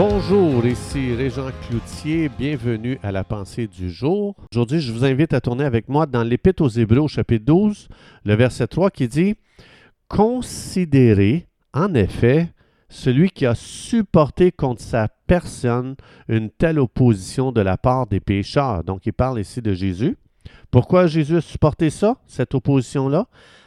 Bonjour, ici Régent Cloutier, bienvenue à la pensée du jour. Aujourd'hui, je vous invite à tourner avec moi dans l'Épître aux Hébreux chapitre 12, le verset 3 qui dit Considérez en effet celui qui a supporté contre sa personne une telle opposition de la part des pécheurs. Donc, il parle ici de Jésus. Pourquoi Jésus a supporté ça, cette opposition-là?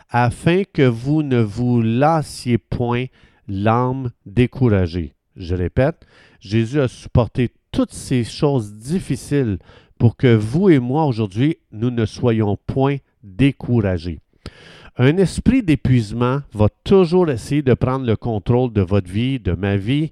Afin que vous ne vous lassiez point l'âme découragée. Je répète, Jésus a supporté toutes ces choses difficiles pour que vous et moi aujourd'hui, nous ne soyons point découragés. Un esprit d'épuisement va toujours essayer de prendre le contrôle de votre vie, de ma vie.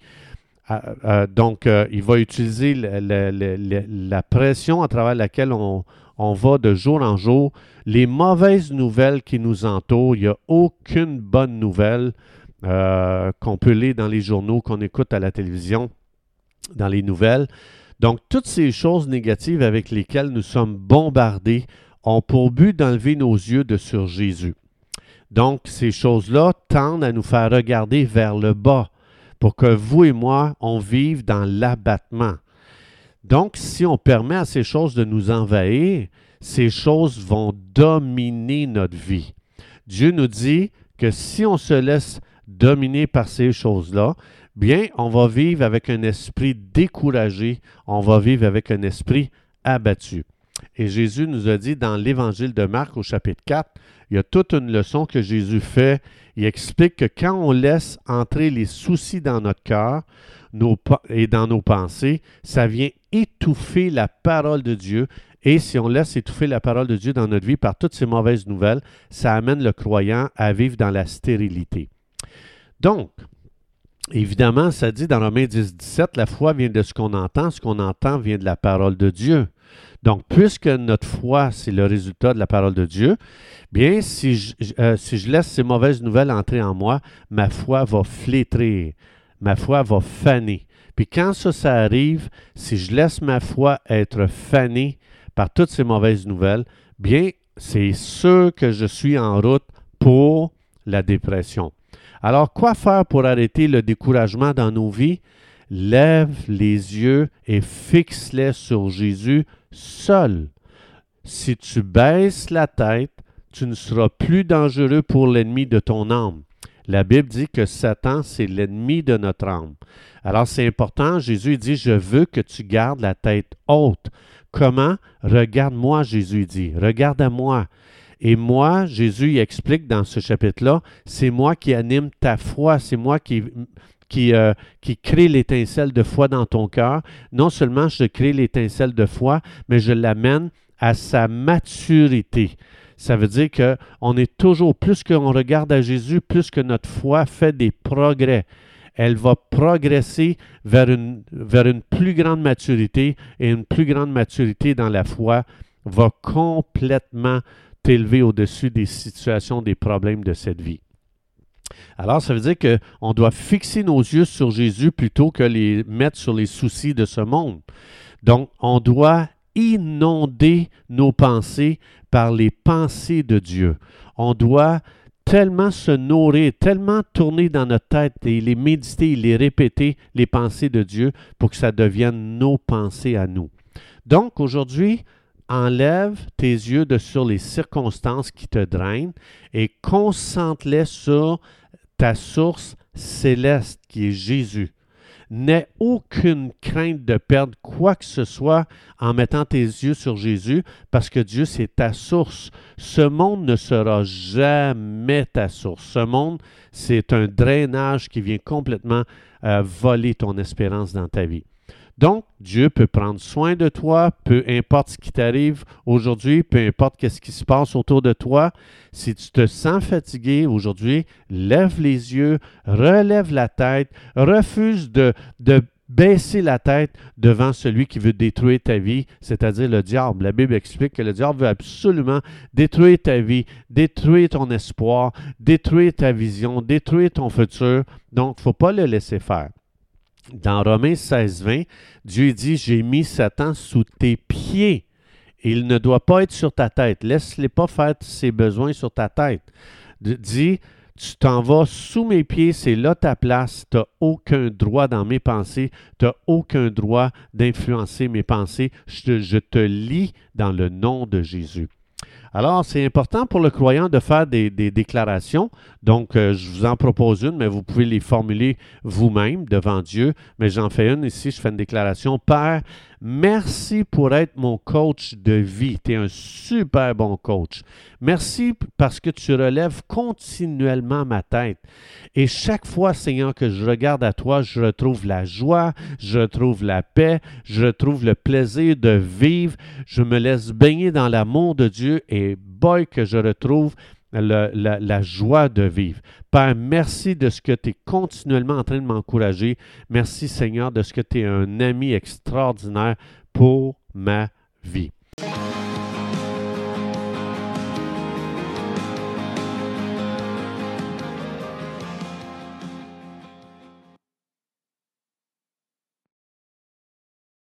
Euh, euh, donc, euh, il va utiliser la, pression à travers laquelle on, on, va de jour en jour. Les mauvaises nouvelles qui nous entourent, il n'y a aucune bonne nouvelle euh, qu'on peut lire dans les journaux, qu'on écoute à la télévision, dans les nouvelles. Donc, toutes ces choses négatives avec lesquelles nous sommes bombardés ont pour but d'enlever nos yeux de sur Jésus. Donc, ces choses-là tendent à nous faire regarder vers le bas pour que vous et moi, on vive dans l'abattement. Donc, si on permet à ces choses de nous envahir, ces choses vont dominer notre vie. Dieu nous dit que si on se laisse dominé par ces choses-là, bien, on va vivre avec un esprit découragé, on va vivre avec un esprit abattu. Et Jésus nous a dit dans l'évangile de Marc au chapitre 4, il y a toute une leçon que Jésus fait. Il explique que quand on laisse entrer les soucis dans notre cœur et dans nos pensées, ça vient étouffer la parole de Dieu. Et si on laisse étouffer la parole de Dieu dans notre vie par toutes ces mauvaises nouvelles, ça amène le croyant à vivre dans la stérilité. Donc, évidemment, ça dit dans Romains 10, 17, la foi vient de ce qu'on entend, ce qu'on entend vient de la parole de Dieu. Donc, puisque notre foi, c'est le résultat de la parole de Dieu, bien, si je, euh, si je laisse ces mauvaises nouvelles entrer en moi, ma foi va flétrir, ma foi va faner. Puis quand ça, ça arrive, si je laisse ma foi être fanée par toutes ces mauvaises nouvelles, bien, c'est sûr que je suis en route pour la dépression. Alors, quoi faire pour arrêter le découragement dans nos vies? Lève les yeux et fixe-les sur Jésus seul. Si tu baisses la tête, tu ne seras plus dangereux pour l'ennemi de ton âme. La Bible dit que Satan, c'est l'ennemi de notre âme. Alors c'est important, Jésus dit, je veux que tu gardes la tête haute. Comment? Regarde-moi, Jésus dit, regarde à moi. Et moi, Jésus il explique dans ce chapitre-là, c'est moi qui anime ta foi, c'est moi qui, euh, qui crée l'étincelle de foi dans ton cœur. Non seulement je crée l'étincelle de foi, mais je l'amène à sa maturité. Ça veut dire qu'on est toujours, plus qu'on regarde à Jésus, plus que notre foi fait des progrès. Elle va progresser vers une, vers une plus grande maturité et une plus grande maturité dans la foi va complètement t'élever au-dessus des situations, des problèmes de cette vie. Alors, ça veut dire qu'on doit fixer nos yeux sur Jésus plutôt que les mettre sur les soucis de ce monde. Donc, on doit inonder nos pensées par les pensées de Dieu. On doit tellement se nourrir, tellement tourner dans notre tête et les méditer, les répéter, les pensées de Dieu pour que ça devienne nos pensées à nous. Donc, aujourd'hui, enlève tes yeux de sur les circonstances qui te drainent et concentre-les sur ta source céleste qui est Jésus. N'aie aucune crainte de perdre quoi que ce soit en mettant tes yeux sur Jésus parce que Dieu, c'est ta source. Ce monde ne sera jamais ta source. Ce monde, c'est un drainage qui vient complètement euh, voler ton espérance dans ta vie. Donc, Dieu peut prendre soin de toi, peu importe ce qui t'arrive aujourd'hui, peu importe ce qui se passe autour de toi. Si tu te sens fatigué aujourd'hui, lève les yeux, relève la tête, refuse de, de baisser la tête devant celui qui veut détruire ta vie, c'est-à-dire le diable. La Bible explique que le diable veut absolument détruire ta vie, détruire ton espoir, détruire ta vision, détruire ton futur. Donc, il ne faut pas le laisser faire. Dans Romains 16, 20, Dieu dit, j'ai mis Satan sous tes pieds. Il ne doit pas être sur ta tête. Laisse-les pas faire ses besoins sur ta tête. Dis, Tu t'en vas sous mes pieds, c'est là ta place. Tu n'as aucun droit dans mes pensées. Tu n'as aucun droit d'influencer mes pensées. Je te, je te lis dans le nom de Jésus. Alors, c'est important pour le croyant de faire des, déclarations. Donc, euh, je vous en propose une, mais vous pouvez les formuler vous-même devant Dieu. Mais j'en fais une ici, je fais une déclaration. Père, Merci pour être mon coach de vie. Tu es un super bon coach. Merci parce que tu relèves continuellement ma tête. Et chaque fois, Seigneur, que je regarde à toi, je retrouve la joie, je retrouve la paix, je retrouve le plaisir de vivre. Je me laisse baigner dans l'amour de Dieu et boy que je retrouve la, la, joie de vivre. Père, merci de ce que tu es continuellement en train de m'encourager. Merci Seigneur de ce que tu es un ami extraordinaire pour ma vie.